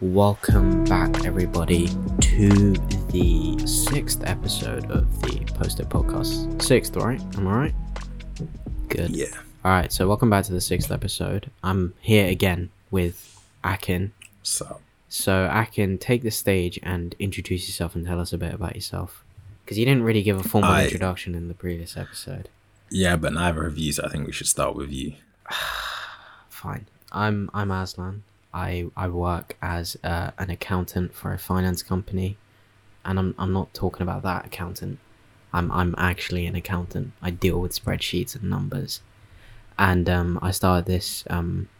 Welcome back, everybody, to the sixth episode of the Posted Podcast. Sixth, right? Am I right? Good. Yeah. All right. So, welcome back to the sixth episode. I'm here again with Akin. So So, Akin, take the stage and introduce yourself and tell us a bit about yourself. Because you didn't really give a formal I- introduction in the previous episode. yeah, but neither of you. So I think we should start with you. Fine. I'm I'm Aslan. I I work as uh, an accountant for a finance company, and I'm I'm not talking about that accountant. I'm I'm actually an accountant. I deal with spreadsheets and numbers, and um, I started this um,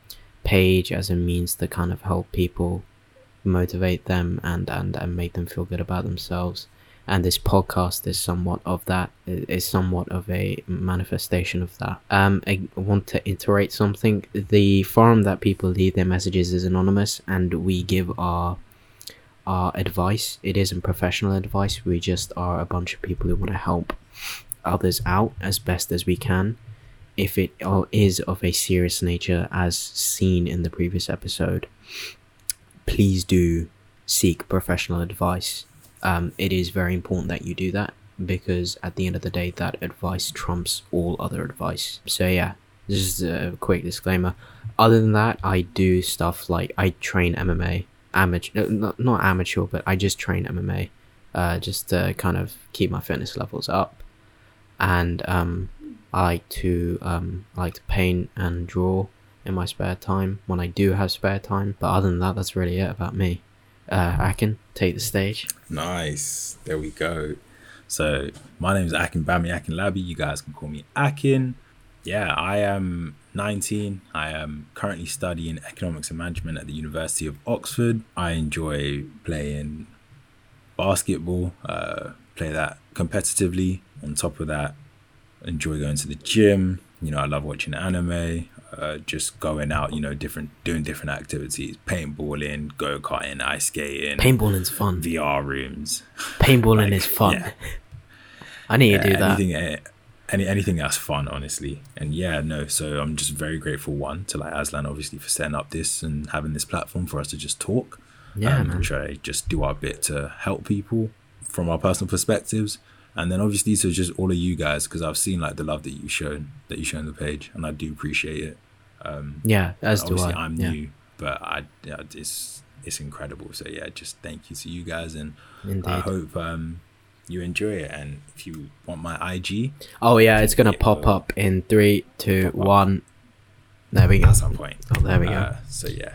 page as a means to kind of help people, motivate them, and and and make them feel good about themselves. And this podcast is somewhat of that is somewhat of a manifestation of that. Um, I want to iterate something. The forum that people leave their messages is anonymous, and we give our our advice. It isn't professional advice. We just are a bunch of people who want to help others out as best as we can. If it is of a serious nature, as seen in the previous episode, please do seek professional advice. Um, it is very important that you do that because at the end of the day, that advice trumps all other advice. So yeah, this is a quick disclaimer. Other than that, I do stuff like I train MMA, amateur, not not amateur, but I just train MMA, uh, just to kind of keep my fitness levels up, and um, I like to um, I like to paint and draw in my spare time when I do have spare time. But other than that, that's really it about me. Uh, can take the stage. Nice. There we go. So my name is Akin Bami Akin Labi. You guys can call me Akin. Yeah, I am 19. I am currently studying economics and management at the University of Oxford. I enjoy playing basketball, uh, play that competitively. On top of that, enjoy going to the gym. You know, I love watching anime, uh, just going out, you know, different, doing different activities, paintballing, go karting, ice skating, Paintballing's fun. VR rooms. Paintballing Like, is fun. yeah. I need to do that. anything, eh, any anything that's fun, honestly. And yeah, no. So I'm just very grateful one to like Aslan, obviously, for setting up this and having this platform for us to just talk. Yeah, um, man. and try to just do our bit to help people from our personal perspectives. And then obviously to just all of you guys, because I've seen like the love that you've shown, that you've shown the page, and I do appreciate it. Yeah, as do I. I'm yeah. new, but I yeah, it's it's incredible. So yeah, just thank you to you guys, and I hope um you enjoy it. And if you want my IG, Oh yeah, it's gonna pop up in three, two, up. one. There we go. at some point. Oh, there we go. Uh, so yeah,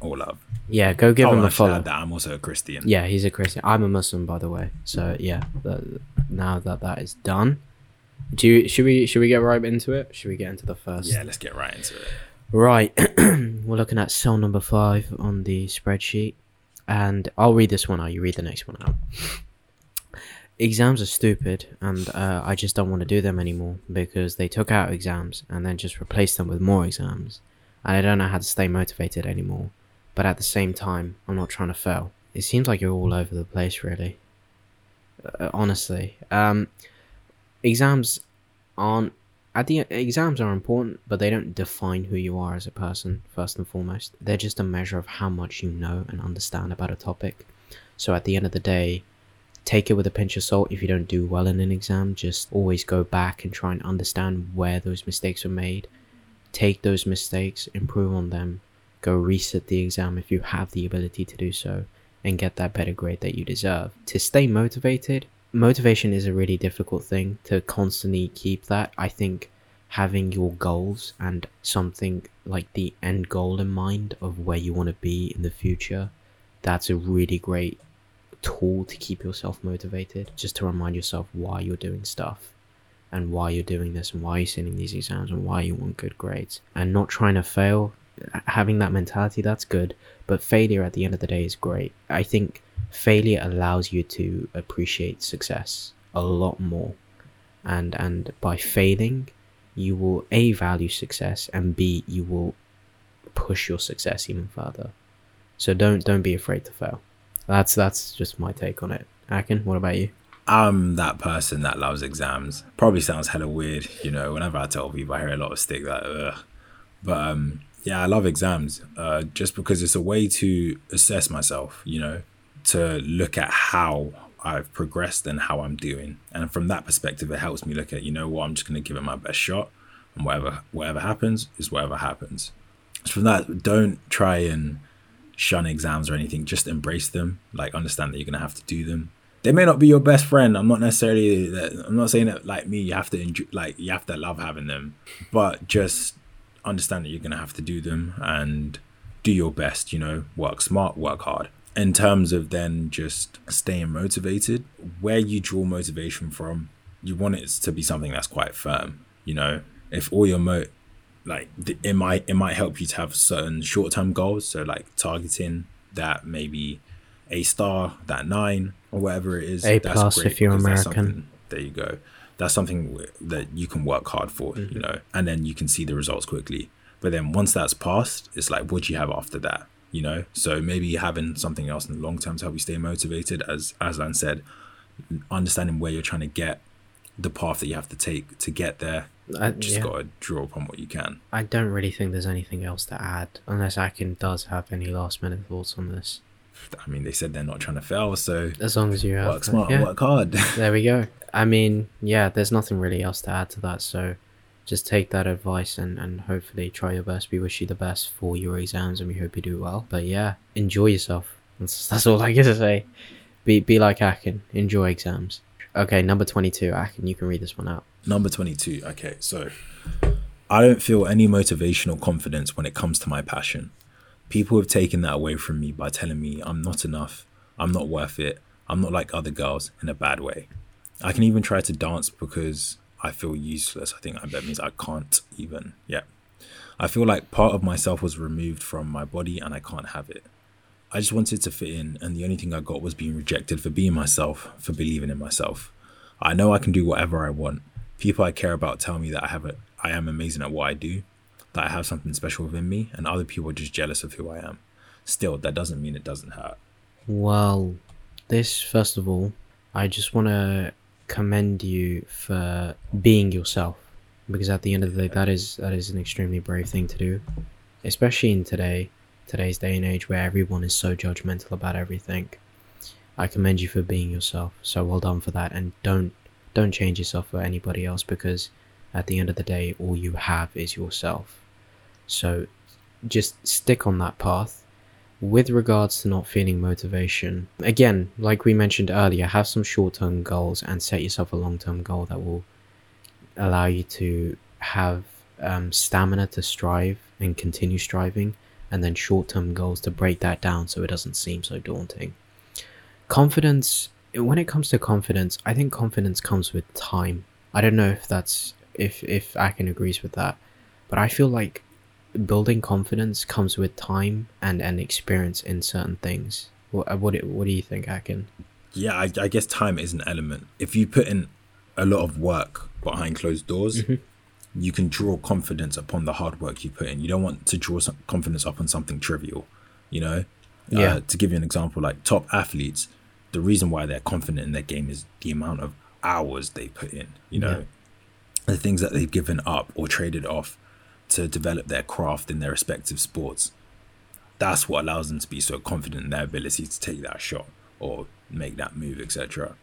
all love. Yeah, go give oh, him a I follow. that I'm also a Christian. Yeah, he's a Christian. I'm a Muslim, by the way. So yeah, that, now that that is done, do you, should we should we get right into it? Should we get into the first? Yeah, let's get right into it. Right, we're looking at cell number five on the spreadsheet, and I'll read this one out. You read the next one out. Exams are stupid, and uh, I just don't want to do them anymore because they took out exams and then just replaced them with more exams, and I don't know how to stay motivated anymore. But at the same time, I'm not trying to fail. It seems like you're all over the place, really. Uh, honestly, um, exams aren't at the exams are important, but they don't define who you are as a person first and foremost. They're just a measure of how much you know and understand about a topic. So at the end of the day, take it with a pinch of salt if you don't do well in an exam. Just always go back and try and understand where those mistakes were made. Take those mistakes, improve on them, go reset the exam if you have the ability to do so, and get that better grade that you deserve. To stay motivated, motivation is a really difficult thing to constantly keep that. I think having your goals and something like the end goal in mind of where you want to be in the future, that's a really great tool to keep yourself motivated. Just to remind yourself why you're doing stuff and why you're doing this and why you're sitting these exams and why you want good grades and not trying to fail. Having that mentality, that's good, but failure at the end of the day is great. I think failure allows you to appreciate success a lot more and and by failing you will a value success and b you will push your success even further so don't don't be afraid to fail that's that's just my take on it akin what about you I'm that person that loves exams. Probably sounds hella weird, you know. Whenever I tell people, I hear a lot of stick that, ugh. But um, yeah, I love exams. Uh, just because it's a way to assess myself, you know, to look at how I've progressed and how I'm doing. And from that perspective, it helps me look at, you know what, I'm just going to give it my best shot, and whatever whatever happens is whatever happens. So from that, don't try and shun exams or anything. Just embrace them. Like understand that you're going to have to do them they may not be your best friend. I'm not necessarily. I'm not saying that like me, you have to enjoy, like you have to love having them, but just understand that you're gonna have to do them and do your best. You know, work smart, work hard. In terms of then just staying motivated, where you draw motivation from, you want it to be something that's quite firm. You know, if all your mo like it might it might help you to have certain short term goals. So like targeting that maybe a star, that nine, or whatever it is. A plus if you're American. There you go. That's something that you can work hard for, mm-hmm. you know, and then you can see the results quickly. But then once that's passed, it's like, what do you have after that? You know, so maybe having something else in the long term to help you stay motivated, as Aslan said, understanding where you're trying to get, the path that you have to take to get there. I, just yeah. gotta draw upon what you can. I don't really think there's anything else to add, unless Akin does have any last minute thoughts on this. I mean, they said they're not trying to fail, so as long as you work have, smart, yeah. work hard. there we go. I mean, yeah, there's nothing really else to add to that. So just take that advice and, and hopefully try your best. We wish you the best for your exams and we hope you do well. But yeah, enjoy yourself. That's, that's all I get to say. Be be like Akin. Enjoy exams. Okay, number twenty two. Akin, you can read this one out. Number twenty two. Okay, so I don't feel any motivational confidence when it comes to my passion people have taken that away from me by telling me I'm not enough, I'm not worth it, I'm not like other girls in a bad way. I can even try to dance because I feel useless. I think that means I can't even. Yeah. I feel like part of myself was removed from my body and I can't have it. I just wanted to fit in, and the only thing I got was being rejected for being myself, for believing in myself. I know I can do whatever I want. People I care about tell me that I have a, I am amazing at what I do, that I have something special within me, and other people are just jealous of who I am. Still, that doesn't mean it doesn't hurt. Well, this, first of all, I just want to commend you for being yourself because at the end of the day that is that is an extremely brave thing to do especially in today today's day and age where everyone is so judgmental about everything i commend you for being yourself so well done for that and don't don't change yourself for anybody else because at the end of the day all you have is yourself so just stick on that path. With regards to not feeling motivation, again, like we mentioned earlier, have some short term goals and set yourself a long term goal that will allow you to have um, stamina to strive and continue striving, and then short term goals to break that down so it doesn't seem so daunting. Confidence, when it comes to confidence, I think confidence comes with time. I don't know if that's if if Akin agrees with that, but I feel like building confidence comes with time and an experience in certain things. What uh, what, what do you think, Akin? Yeah, I, I, guess time is an element. If you put in a lot of work behind closed doors, mm-hmm. you can draw confidence upon the hard work you put in. You don't want to draw some confidence up on something trivial, you know. Yeah. Uh, to give you an example, like top athletes, the reason why they're confident in their game is the amount of hours they put in. You know, yeah. the things that they've given up or traded off to develop their craft in their respective sports. That's what allows them to be so confident in their ability to take that shot or make that move, etc.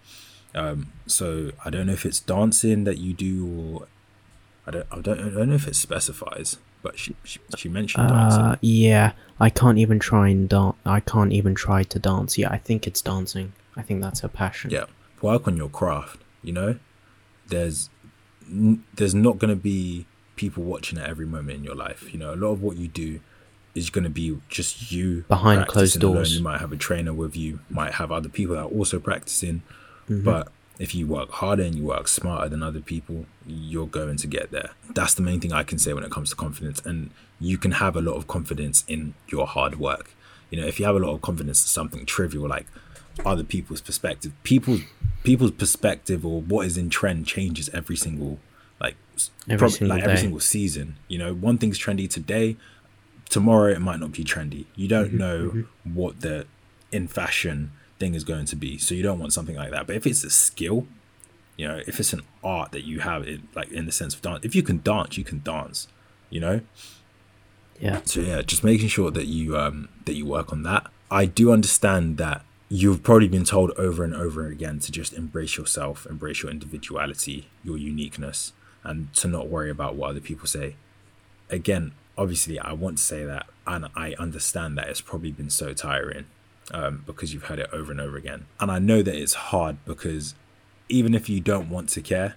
Um, so I don't know if it's dancing that you do, or I don't, I don't, I don't know if it specifies. But she, she, she mentioned dancing. Uh, yeah, I can't even try and dance. I can't even try to dance. Yeah, I think it's dancing. I think that's her passion. Yeah, work on your craft. You know, there's there's not going to be people watching at every moment in your life. You know, a lot of what you do is going to be just you behind closed doors. Alone. You might have a trainer with you, might have other people that are also practicing. Mm-hmm. But if you work harder and you work smarter than other people, you're going to get there. That's the main thing I can say when it comes to confidence. And you can have a lot of confidence in your hard work. You know, if you have a lot of confidence in something trivial like other people's perspective, people's people's perspective or what is in trend changes every single every prob- single like every single season. You know, one thing's trendy today, tomorrow it might not be trendy. You don't mm-hmm, know mm-hmm. what the in fashion thing is going to be. So you don't want something like that. But if it's a skill, you know, if it's an art that you have, in, like in the sense of dance, if you can dance, you can dance. You know. Yeah. So yeah, just making sure that you um that you work on that. I do understand that you've probably been told over and over again to just embrace yourself, embrace your individuality, your uniqueness, and to not worry about what other people say. Again, obviously, I want to say that, and I understand that it's probably been so tiring um, because you've heard it over and over again. And I know that it's hard because even if you don't want to care,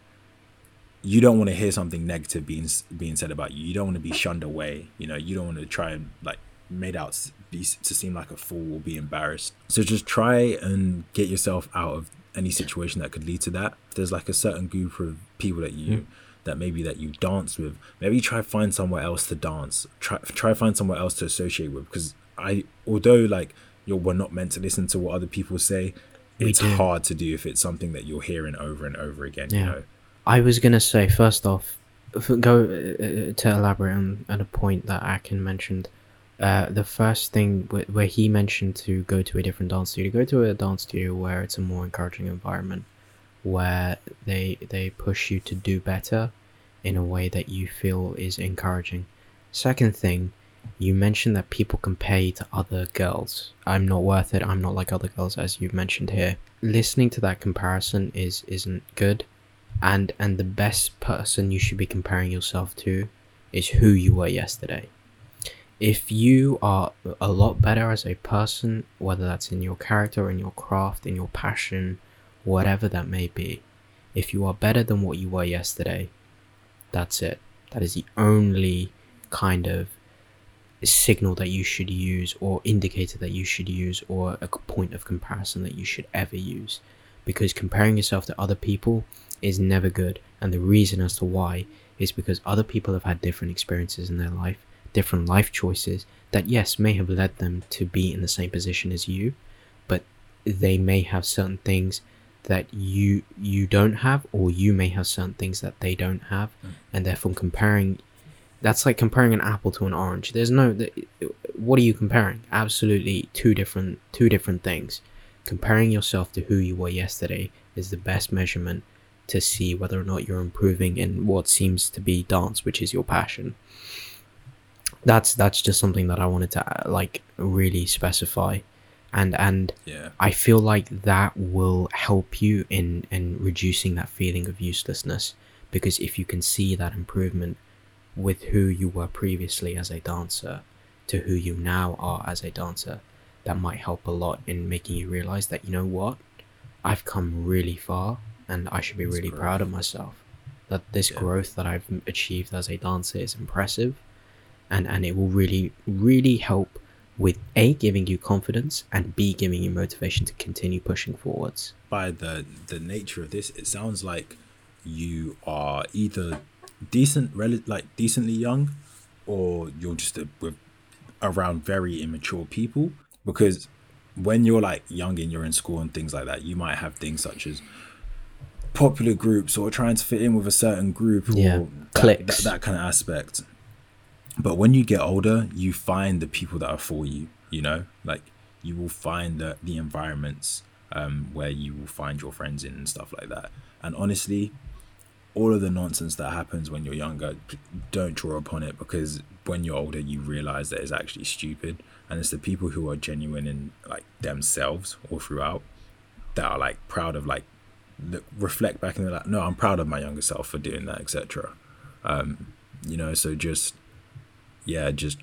you don't want to hear something negative being being said about you. You don't want to be shunned away. You know, you don't want to try and like made out to, be, to seem like a fool or be embarrassed. So just try and get yourself out of any situation that could lead to that. There's like a certain group of people that you mm. That maybe that you dance with, maybe try find somewhere else to dance. Try try find somewhere else to associate with because I although like you're we're not meant to listen to what other people say. It's hard to do if it's something that you're hearing over and over again. Yeah. You know, I was gonna say first off, go uh, to elaborate on, on a point that Akin mentioned. Uh, the first thing w- where he mentioned to go to a different dance studio, go to a dance studio where it's a more encouraging environment, where they they push you to do better in a way that you feel is encouraging. Second thing, you mentioned that people compare you to other girls. I'm not worth it. I'm not like other girls, as you've mentioned here. Listening to that comparison is isn't good and and the best person you should be comparing yourself to is who you were yesterday if you are a lot better as a person whether that's in your character in your craft in your passion whatever that may be. If you are better than what you were yesterday that's it. That is the only kind of signal that you should use or indicator that you should use or a point of comparison that you should ever use. Because comparing yourself to other people is never good. And the reason as to why is because other people have had different experiences in their life, different life choices that, yes, may have led them to be in the same position as you, but they may have certain things that you you don't have or you may have certain things that they don't have mm. and therefore comparing that's like comparing an apple to an orange there's no that what are you comparing absolutely two different two different things comparing yourself to who you were yesterday is the best measurement to see whether or not you're improving in what seems to be dance, which is your passion. That's that's just something that I wanted to uh, like really specify, and and yeah. I feel like that will help you in in reducing that feeling of uselessness because if you can see that improvement with who you were previously as a dancer to who you now are as a dancer, that might help a lot in making you realize that you know what, I've come really far and I should be really proud of myself. That this yeah. growth that I've achieved as a dancer is impressive, and and it will really really help with a giving you confidence and b giving you motivation to continue pushing forwards. By the the nature of this, it sounds like you are either decent, rel- like decently young, or you're just a, with around very immature people because when you're like young and you're in school and things like that, you might have things such as popular groups or trying to fit in with a certain group yeah. or that, that, that, kind of aspect. But when you get older, you find the people that are for you, you know, like you will find the, the environments um, where you will find your friends in and stuff like that. And honestly, all of the nonsense that happens when you're younger, don't draw upon it because when you're older, you realize that it's actually stupid. And it's the people who are genuine in like themselves all throughout that are like proud of like reflect back and they're like, no, I'm proud of my younger self for doing that, etc. Um, you know, so just yeah, just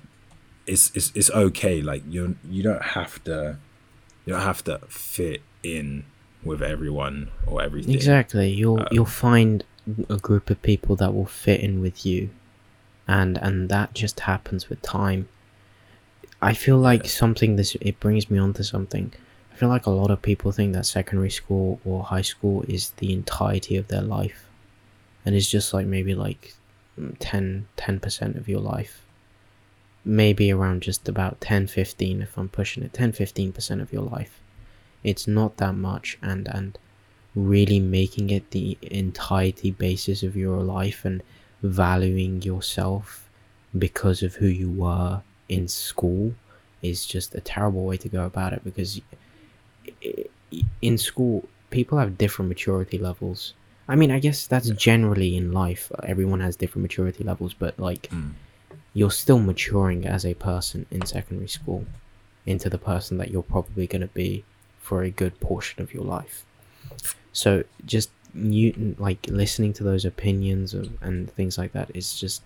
it's it's it's okay. Like you you don't have to you don't have to fit in with everyone or everything. Exactly. You'll um, you'll find a group of people that will fit in with you, and and that just happens with time. I feel like yeah. something this it brings me on to something I feel like a lot of people think that secondary school or high school is the entirety of their life. And it's just like maybe like 10, 10% of your life. Maybe around just about 10, 15 if I'm pushing it, 10, 15% of your life. It's not that much and, and really making it the entirety basis of your life and valuing yourself because of who you were in school is just a terrible way to go about it because in school people have different maturity levels. I mean, I guess that's generally in life. Everyone has different maturity levels, but like Mm. You're still maturing as a person in secondary school into the person that you're probably going to be for a good portion of your life. So just you like listening to those opinions of, and things like that is just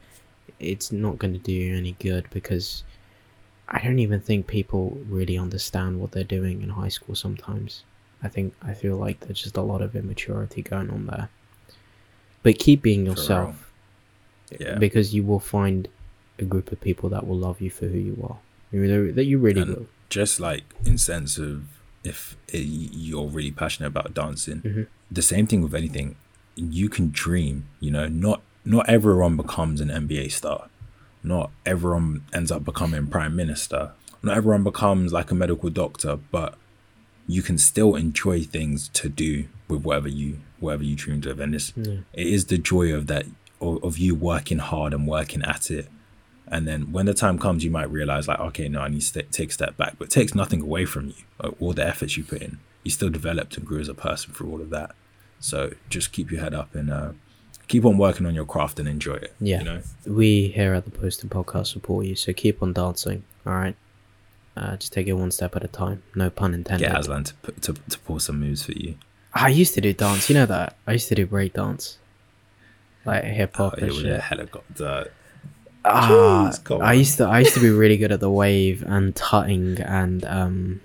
it's not going to do you any good because I don't even think people really understand what they're doing in high school sometimes. I think I feel like there's just a lot of immaturity going on there. But keep being yourself Yeah. because you will find a group of people that will love you for who you are. You know, that you really And- will. just like in sense of if it, you're really passionate about dancing Mhm. the same thing with anything you can dream you know not not everyone becomes an nba star not everyone ends up becoming prime minister not everyone becomes like a medical doctor but you can still enjoy things to do with whatever you whatever you dreamed of and it's Yeah. it is the joy of that of, of you working hard and working at it and then when the time comes you might realize like okay no i need to st- take a step back but it takes nothing away from you all the efforts you put in you still developed and grew as a person through all of that so just keep your head up and uh, keep on working on your craft and enjoy it Yeah. you know We here at the Posted Podcast support you, so keep on dancing, alright? Uh, just take it one step at a time. No pun intended. get aslan to, to, to pull some moves for you I used to do dance, you know that? I used to do break dance. Like hip oh, hop it and was a shit. helicopter Ah, Jeez, I used to I used to be really good at the wave and tutting and um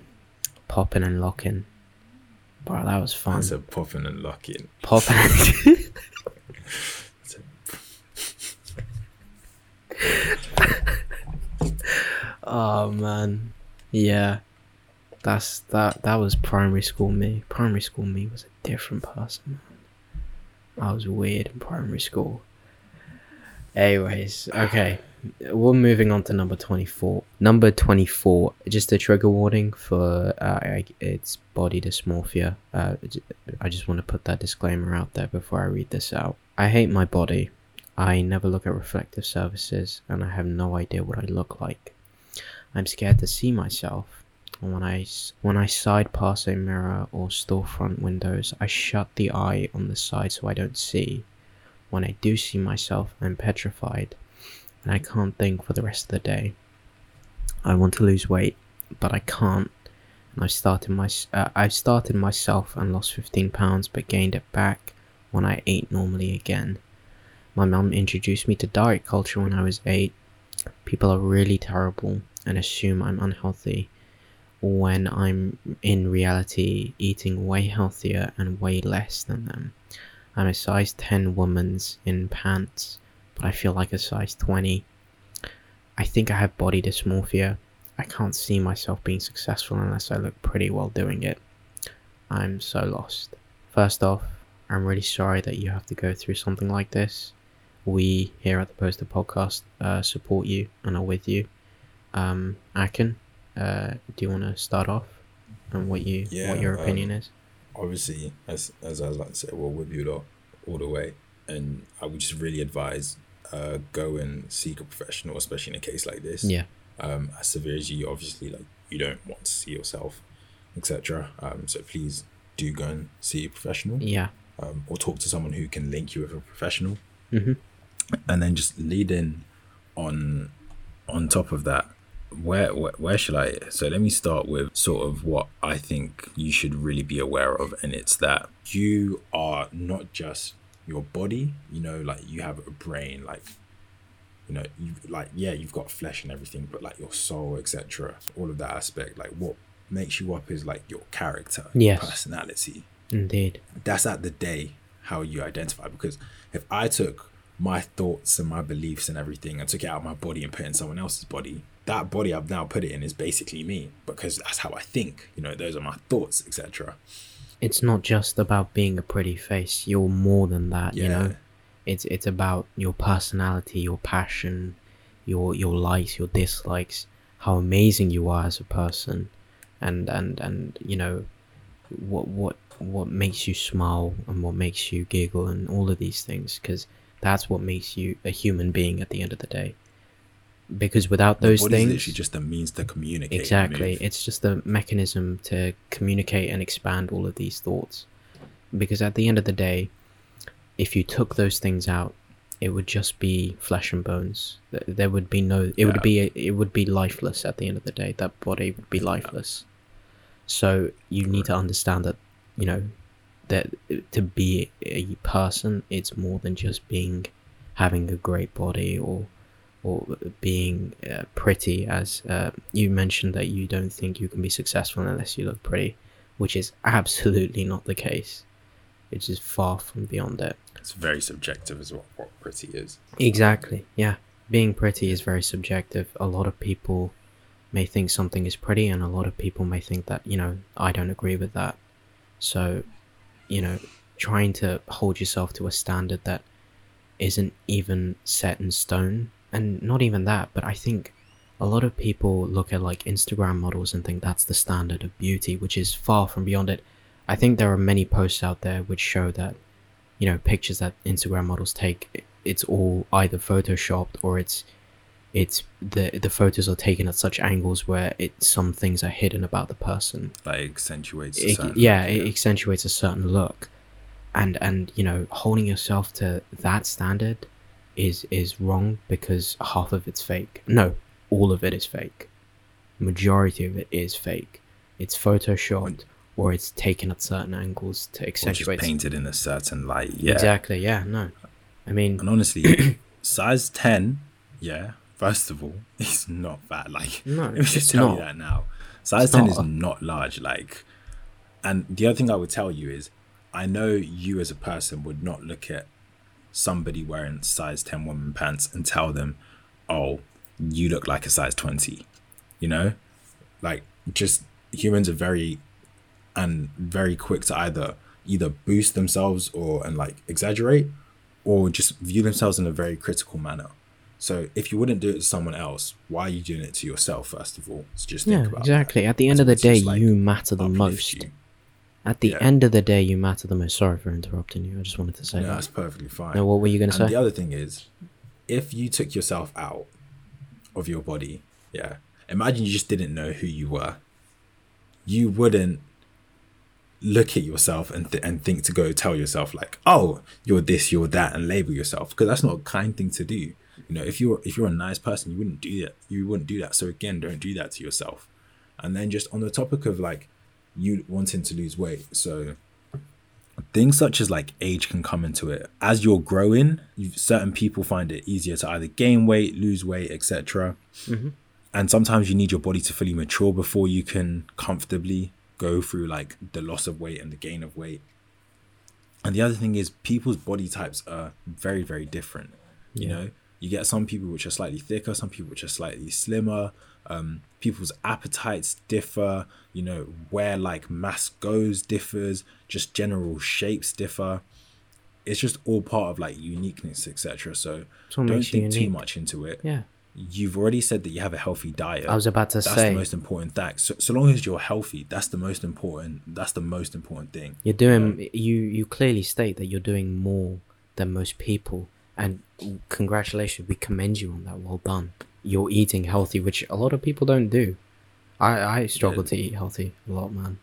popping and locking. Bro, that was fun. that's a popping and locking Popping Oh man. Yeah. That's that that was primary school me. Primary school me was a different person, man. I was weird in primary school. Anyways, okay. We're moving on to number 24. Number 24, just a trigger warning for uh, it's body dysmorphia. Uh, I just want to put that disclaimer out there before I read this out. I hate my body. I never look at reflective surfaces and I have no idea what I look like. I'm scared to see myself. And I, when I side pass a mirror or storefront windows, I shut the eye on the side so I don't see. When I do see myself, I'm petrified and I can't think for the rest of the day. I want to lose weight, but I can't. And I started my uh, I started myself and lost 15 pounds, but gained it back when I ate normally again. My mum introduced me to diet culture when I was eight. People are really terrible and assume I'm unhealthy, when I'm in reality eating way healthier and way less than them. I'm a size 10 woman's in pants, but I feel like a size 20. I think I have body dysmorphia. I can't see myself being successful unless I look pretty while doing it. I'm so lost. First off, I'm really sorry that you have to go through something like this. We here at the Posted Podcast uh, support you and are with you. Um, Akin, uh, do you want to start off and what you Yeah, what your um, opinion is? Obviously, as as I was like to say, we'll with you lot all the way, and I would just really advise uh, go and seek a professional, especially in a case like this. Yeah, Um, as severe as you, obviously, like you don't want to see yourself, etc. Um, so please do go and see a professional, yeah, um, or talk to someone who can link you with a professional, hmm and then just lead in on on top of that where, where where should i so let me start with sort of what i think you should really be aware of and it's that you are not just your body you know like you have a brain like you know you like yeah you've got flesh and everything but like your soul etc all of that aspect like what makes you up is like your character your Yes. personality indeed. that's at the day how you identify because if i took my thoughts and my beliefs and everything and took it out of my body and put it in someone else's body that body i've now put it in is basically me because that's how i think you know those are my thoughts etc It's not just about being a pretty face. You're more than that. You Yeah. know, it's it's about your personality, your passion, your your likes, your dislikes, how amazing you are as a person, and and and you know, what what what makes you smile and what makes you giggle and all of these things because that's what makes you a human being at the end of the day. Because without The those things literally just a means to communicate. exactly. it's just a mechanism to communicate and expand all of these thoughts. Because at the end of the day if you took those things out it would just be flesh and bones. There would be no it Yeah. would be it would be lifeless at the end of the day. That body would be lifeless. So you need to understand that you know that to be a person it's more than just being having a great body or or being uh, pretty as uh, you mentioned that you don't think you can be successful unless you look pretty which is absolutely not the case it's just far from beyond it It's very subjective as well. What pretty is. exactly yeah being pretty is very subjective a lot of people may think something is pretty and a lot of people may think that you know i don't agree with that so you know trying to hold yourself to a standard that isn't even set in stone and not even that but i think a lot of people look at like instagram models and think that's the standard of beauty which is far from beyond it. I think there are many posts out there which show that you know pictures that instagram models take it's all either photoshopped or it's it's the the photos are taken at such angles where it some things are hidden about the person. Like accentuates. a it, yeah, look, it accentuates a certain look, and and you know holding yourself to that standard is is wrong because half of it's fake. No, all of it is fake. Majority of it is fake. It's photoshopped or it's taken at certain angles to accentuate. or just painted in a certain light. Yeah. Exactly. Yeah. No. I mean, And honestly, size ten, yeah. First of all, it's not that Like, No, let me just tell not. you that now. Size It's ten not. is not large. Like, and the other thing I would tell you is, I know you as a person would not look at somebody wearing size ten woman pants and tell them, "Oh, you look like a size 20." You know, like just humans are very and very quick to either either boost themselves or and like exaggerate or just view themselves in a very critical manner. So if you wouldn't do it to someone else, why are you doing it to yourself first of all? So just think yeah, about exactly. That. At the end of the day, like you matter the most. you. At the Yeah. end of the day, you matter the most. Sorry for interrupting you. I just wanted to say No, that. that's perfectly fine. Now, what were you going to say? the other thing is, if you took yourself out of your body, yeah, imagine you just didn't know who you were. You wouldn't look at yourself and th- and think to go tell yourself like, oh, you're this, you're that, and label yourself because that's not a kind thing to do. You know, if you're if you're a nice person, you wouldn't do that. You wouldn't do that. So again, don't do that to yourself. And then just on the topic of like you wanting to lose weight, so things such as like age can come into it. As you're growing certain people find it easier to either gain weight lose weight etc mm-hmm. and sometimes you need your body to fully mature before you can comfortably go through like the loss of weight and the gain of weight. And the other thing is people's body types are very very different you Yeah. know? You get some people which are slightly thicker some people which are slightly slimmer um, people's appetites differ you know where like mass goes differs just general shapes differ. It's just all part of like uniqueness etc so don't think too much into it. Yeah. you've already said that you have a healthy diet. I was about to say that's say. the most important thing so, so long as you're healthy that's the most important that's the most important thing. You're doing you you clearly state that you're doing more than most people. And congratulations we commend you on that. Well done you're eating healthy which a lot of people don't do I I struggle Yeah. to eat healthy a lot man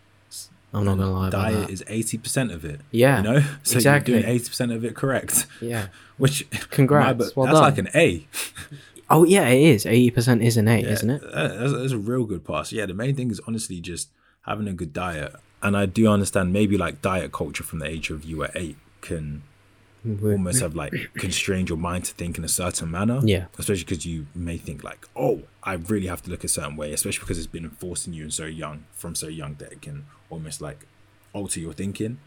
I'm not gonna lie diet that is 80% of it Yeah, you know so exactly. you're doing 80% of it correct yeah which Congrats, book- well that's done. like an a oh yeah it is 80% is an A, Yeah, isn't it That's, that's a real good pass. Yeah, the main thing is honestly just having a good diet. And I do understand maybe like diet culture from the age of you at eight can We're- almost have like constrained your mind to think in a certain manner. Yeah. Especially because you may think like, oh, I really have to look a certain way, especially because it's been enforced in you and so young, from so young that it can almost like alter your thinking.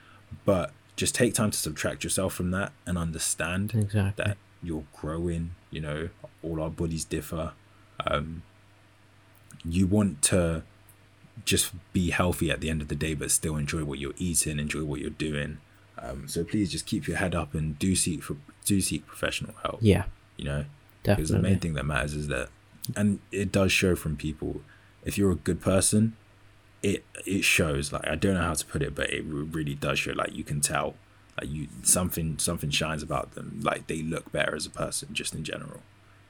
But just take time to subtract yourself from that and understand Exactly. that you're growing you know all our bodies differ um you want to just be healthy at the end of the day but still enjoy what you're eating enjoy what you're doing um so please just keep your head up and do seek for do seek professional help yeah you know because the main thing that matters is that and it does show from people if you're a good person it it shows like i don't know how to put it but it really does show like you can tell like you something something shines about them like they look better as a person just in general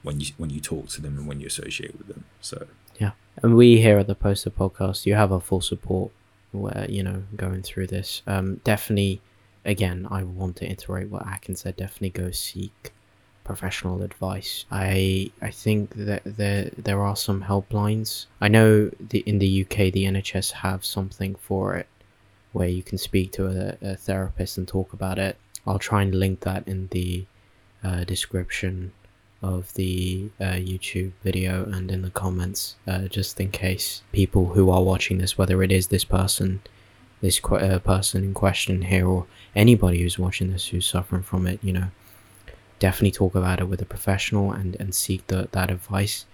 when you when you talk to them and when you associate with them. So Yeah. And we here at the Posted Podcast, you have our full support where, you know, going through this. Um, definitely, again, I want to iterate what Akin said. Definitely go seek professional advice. I I think that there there are some helplines. I know the in the UK the NHS have something for it where you can speak to a, a therapist and talk about it. I'll try and link that in the uh, description of the uh, YouTube video and in the comments, uh, just in case people who are watching this, whether it is this person, this uh, person in question here, or anybody who's watching this who's suffering from it, you know, definitely talk about it with a professional and, and seek the, that advice.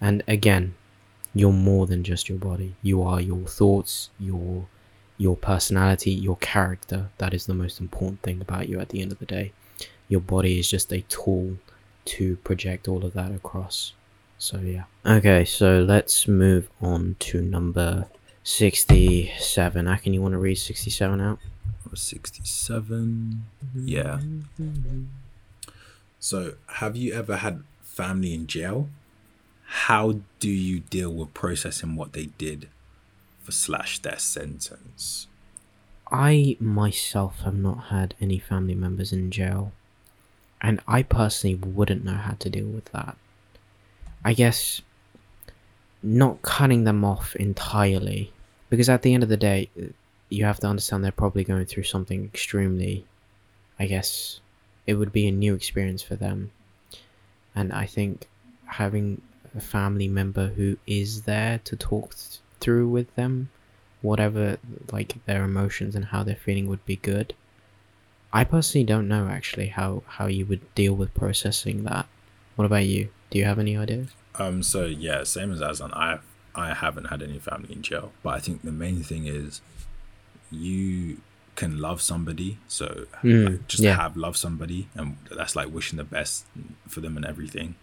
And again, you're more than just your body. You are your thoughts, your your personality, your character. That is the most important thing about you at the end of the day. Your body is just a tool to project all of that across. So yeah. Okay, so let's move on to number 67. Akin, you want to read 67 out? sixty seven. Yeah. So have you ever had family in jail? How do you deal with processing what they did for slash their sentence? I myself have not had any family members in jail, and I personally wouldn't know how to deal with that. I guess not cutting them off entirely, because at the end of the day, you have to understand they're probably going through something extremely. I guess it would be a new experience for them, and I think having a family member who is there to talk th- through with them whatever like their emotions and how they're feeling would be good. I personally don't know actually how how you would deal with processing that. What about you? Do you have any ideas? Um. So yeah, same as Aslan. I I haven't had any family in jail, but I think the main thing is you can love somebody. So Mm, like, just yeah. have love somebody, and that's like wishing the best for them and everything.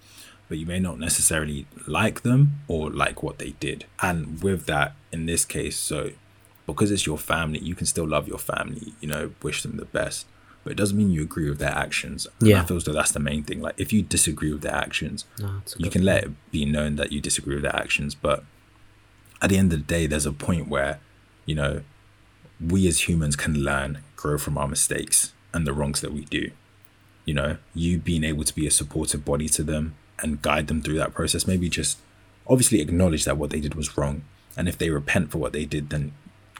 But you may not necessarily like them or like what they did. And with that, in this case, so because it's your family, you can still love your family. You know, wish them the best. But it doesn't mean you agree with their actions. Yeah. I feel as though that's the main thing. Like if you disagree with their actions, No, you can point. let it be known that you disagree with their actions but at the end of the day there's a point where you know we as humans can learn grow from our mistakes and the wrongs that we do you know you being able to be a supportive body to them and guide them through that process maybe just obviously acknowledge that what they did was wrong and if they repent for what they did then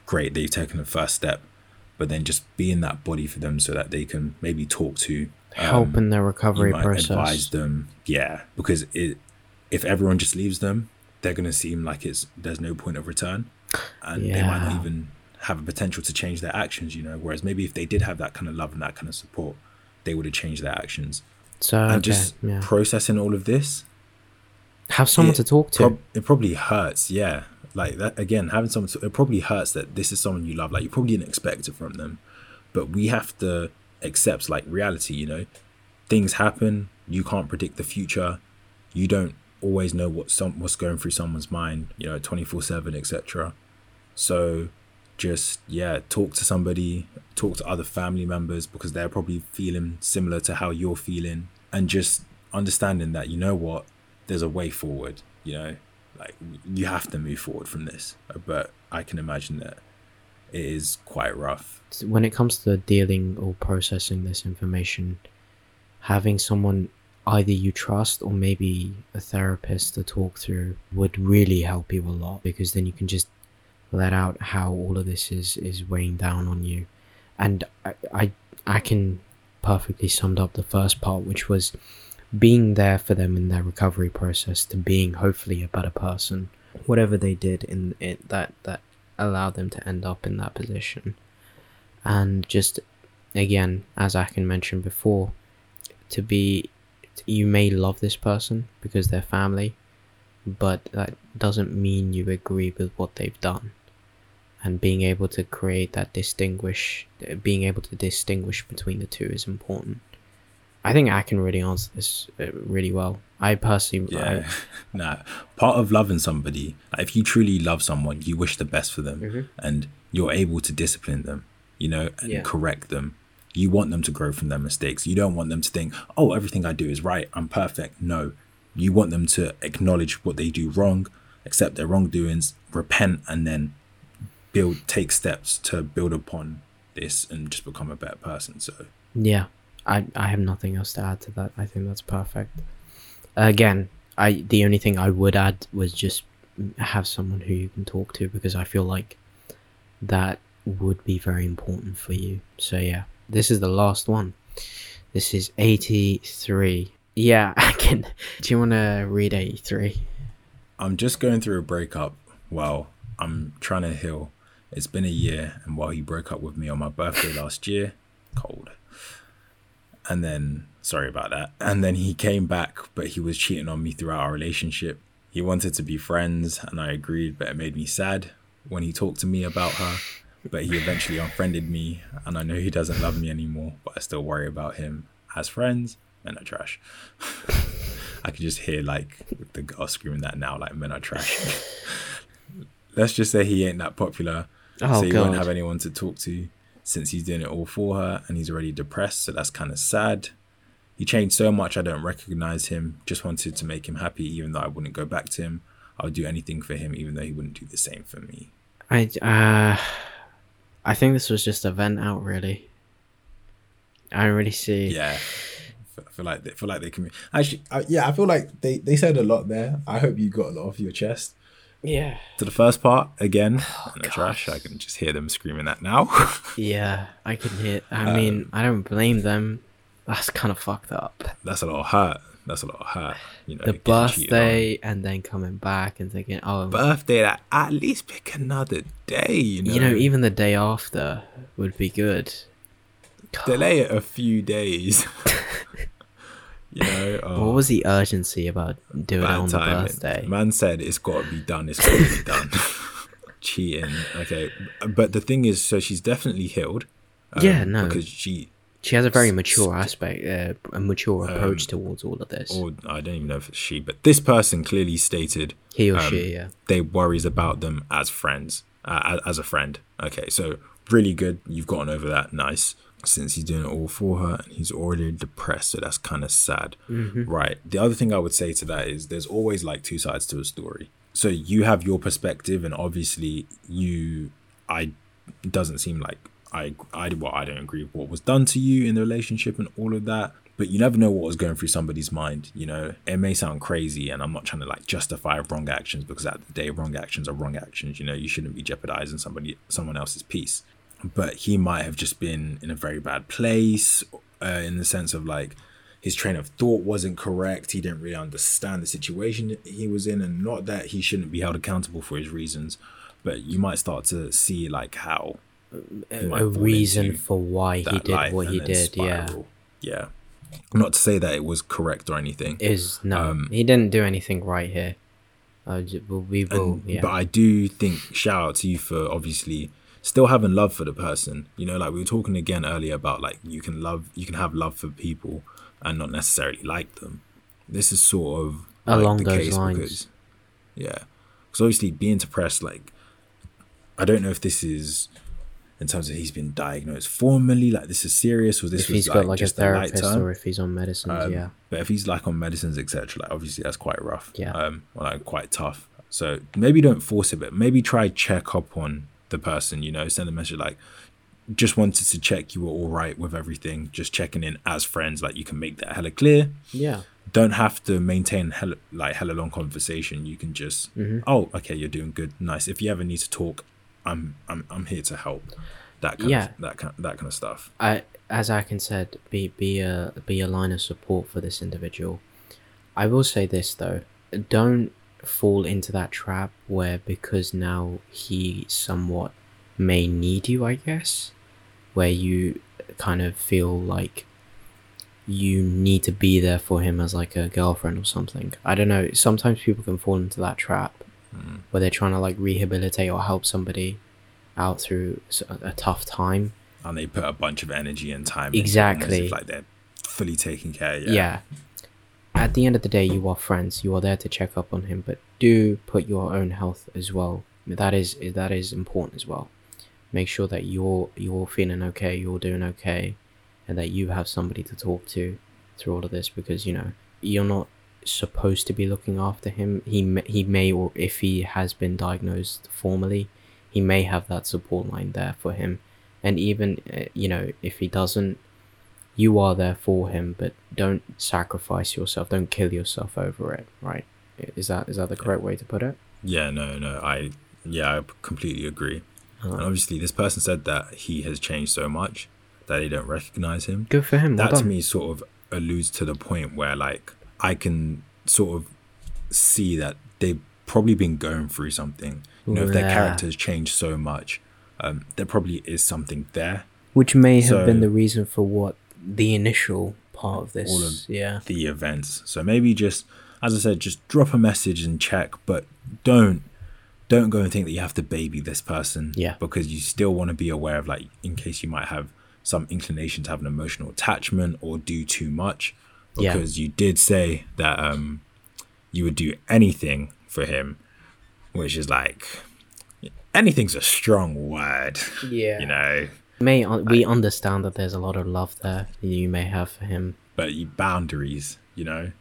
great they've taken the first step but then just being that body for them so that they can maybe talk to help um, in their recovery process. advise them yeah because it if everyone just leaves them they're going to seem like it's there's no point of return and they might not even have a potential to change their actions you know whereas maybe if they did have that kind of love and that kind of support they would have changed their actions So and okay, just yeah. processing all of this have someone it to talk to. prob- it probably hurts yeah like that again having someone it probably hurts that this is someone you love like you probably didn't expect it from them. But we have to accept like reality you know? Things happen you can't predict the future. You don't always know what some what's going through someone's mind you know 24 7 etc so just yeah talk to somebody talk to other family members because they're probably feeling similar to how you're feeling and just understanding that you know what? There's a way forward you know like you have to move forward from this but i can imagine that it is quite rough when it comes to dealing or processing this information, having someone either you trust or maybe a therapist to talk through would really help you a lot because then you can just let out how all of this is is weighing down on you. And I I, Akin perfectly summed up the first part, which was being there for them in their recovery process to being hopefully a better person. Whatever they did in it that that allowed them to end up in that position. And just again as Akin mention before to be you may love this person because they're family but that doesn't mean you agree with what they've done. And being able to create that distinguish being able to distinguish between the two is important i think i can really answer this uh, really well. I personally yeah. Nah part of loving somebody like, if you truly love someone you wish the best for them Mhm. and you're able to discipline them you know and Yeah. correct them. You want them to grow from their mistakes. You don't want them to think oh everything i do is right i'm perfect. No. You want them to acknowledge what they do wrong, accept their wrongdoings, repent, and then build, take steps to build upon this and just become a better person. So. Yeah, I I have nothing else to add to that. I think that's perfect. Again, I the only thing I would add was just have someone who you can talk to because I feel like that would be very important for you. So yeah, this is the last one. This is 83. Yeah, I can. Do you want to read 83? I'm just going through a breakup while I'm trying to heal. It's been a year, and while he broke up with me on my birthday last year, cold. And then, sorry about that. And then he came back, but he was cheating on me throughout our relationship. He wanted to be friends, and I agreed, but it made me sad when he talked to me about her. But he eventually unfriended me, and I know he doesn't love me anymore, but I still worry about him as friends. Men are trash. I could just hear like the girl screaming that now, like men are trash. Let's just say he ain't that popular, Oh so he god. won't have anyone to talk to since he's doing it all for her, and he's already depressed, so that's kind of sad. He changed so much I don't recognize him. Just wanted to make him happy, even though I wouldn't go back to him. I would do anything for him, even though he wouldn't do the same for me. I uh, I think this was just a vent out. Really, I don't really see. Yeah, I feel like they feel like they can. Actually, uh, yeah, I feel like they they said a lot there. I hope you got a lot off your chest. Yeah. To the first part again, Oh, and the trash. I can just hear them screaming that now. Yeah, I can hear. I Um, mean, I don't blame them. That's kind of fucked up. That's a lot of hurt. That's a lot of hurt. You know, The getting cheated on. birthday and then coming back and thinking, oh, birthday. Like, at least pick another day. You know, you know, even the day after would be good. delay it a few days. you know, What was the urgency about doing it on the birthday? Man said it's got to be done. It's got to be done. Cheating. Okay, but the thing is, so she's definitely healed. um, Yeah, no. because she She has a very mature aspect, uh, a mature approach Um, towards all of this. or I don't even know if it's she, but this person clearly stated he or um, she, yeah. they worries about them as friends, uh, as a friend. Okay, so really good. You've gotten over that. Nice. Since he's doing it all for her and he's already depressed, so that's kind of sad. Mm-hmm. Right. The other thing I would say to that is there's always like two sides to a story. So you have your perspective, and obviously you, I, doesn't seem like I, I, well, I don't agree with what was done to you in the relationship and all of that. But you never know what was going through somebody's mind. You know, it may sound crazy, and I'm not trying to like justify wrong actions because at the day, wrong actions are wrong actions. You know, you shouldn't be jeopardizing somebody, someone else's peace. But he might have just been in a very bad place, uh, in the sense of like his train of thought wasn't correct. He didn't really understand the situation he was in, and not that he shouldn't be held accountable for his reasons, but you might start to see like how A, reason for why he did what he did, yeah. spiral. yeah. Not to say that it was correct or anything, Is no, Um, he didn't do anything right here. Uh, we will, and, yeah. but I do think shout out to you for obviously still having love for the person. You know, like we were talking again earlier about like you can love, you can have love for people and not necessarily like them. This is sort of like, Along the those case lines. because yeah, because obviously being depressed, like I don't know if this is in terms of he's been diagnosed formally, like this is serious, or this is. if was he's like, got like just a therapist term. or if he's on medicines, Um, yeah. But if he's like on medicines, etc., like obviously that's quite rough. Yeah. Um, or like quite tough. So maybe don't force it, but maybe try check up on the person. You know, send a message like, just wanted to check you were all right with everything. Just checking in as friends. Like you can make that hella clear. Yeah. Don't have to maintain hella like hella long conversation. You can just, Mhm. oh, okay, you're doing good, nice. If you ever need to talk, I'm I'm I'm here to help. That kind Yeah. of that kind that kind of stuff. I, as Akin said, be be a be a line of support for this individual. I will say this though, don't fall into that trap where because now he somewhat may need you, I guess, where you kind of feel like you need to be there for him as like a girlfriend or something. I don't know. Sometimes people can fall into that trap Mm. where they're trying to like rehabilitate or help somebody out through a tough time. and they put a bunch of energy and time Exactly. if, like they're fully taking care yeah, yeah. At the end of the day, you are friends. You are there to check up on him, but do put your own health as well. That is that is important as well. Make sure that you're you're feeling okay, you're doing okay, and that you have somebody to talk to through all of this because you know you're not supposed to be looking after him. He may, he may or if he has been diagnosed formally, he may have that support line there for him. And even uh, you know if he doesn't, you are there for him. But don't sacrifice yourself. Don't kill yourself over it. Right? Is that is that the correct way to put it? Yeah, no, no, I yeah, I completely agree. And obviously, this person said that he has changed so much that they don't recognize him. Good for him. Well that to me sort of alludes to the point where like I can sort of see that they've probably been going through something. You know, if their Yeah. characters changed so much, um, there probably is something there. Which may have been the reason for what the initial part of this. All of yeah. the events. So maybe just, as I said, just drop a message and check, but don't don't go and think that you have to baby this person. Yeah. Because you still want to be aware of like in case you might have some inclination to have an emotional attachment or do too much. Yeah. Because you did say that um you would do anything for him, which is like anything's a strong word. Yeah. You know. May we understand that there's a lot of love there that you may have for him. but you boundaries, you know,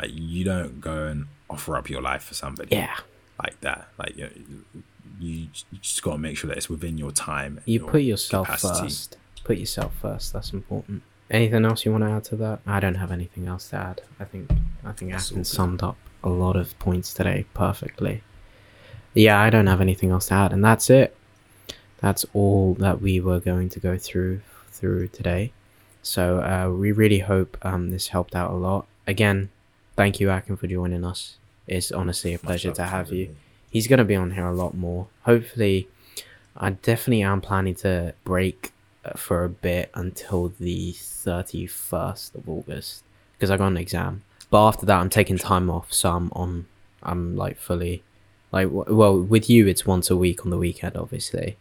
like you don't go and offer up your life for somebody Yeah. like that. Like you, you, you just got to make sure that it's within your time. You your put yourself capacity. first. Put yourself first. That's important. Anything else you want to add to that? I don't have anything else to add. I think I think That's all summed up a lot of points today perfectly. Yeah, I don't have anything else to add, and that's it. That's all that we were going to go through through today. So uh, we really hope um, this helped out a lot. Again, thank you, Akin, for joining us. It's honestly a pleasure to have you he's gonna be on here a lot more. Hopefully, I definitely am planning to break uh, for a bit until the thirty first of August because I got an exam. But after that, I'm taking time off, so I'm on. I'm like fully, like well, with you, it's once a week on the weekend, obviously,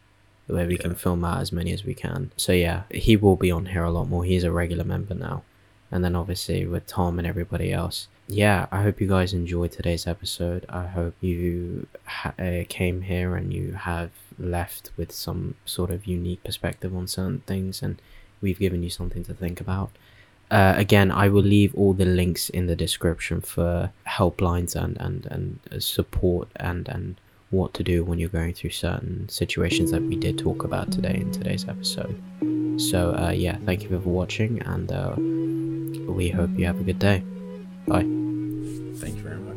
where we can film out as many as we can. So yeah, he will be on here a lot more. He's a regular member now, and then obviously with Tom and everybody else. Yeah, I hope you guys enjoyed today's episode. I hope you ha- uh, came here and you have left with some sort of unique perspective on certain things, and we've given you something to think about. Uh, again, I will leave all the links in the description for helplines and and and support and and what to do when you're going through certain situations that we did talk about today in today's episode. So uh, yeah, thank you for watching, and uh, we hope you have a good day. Bye. Thank you very much.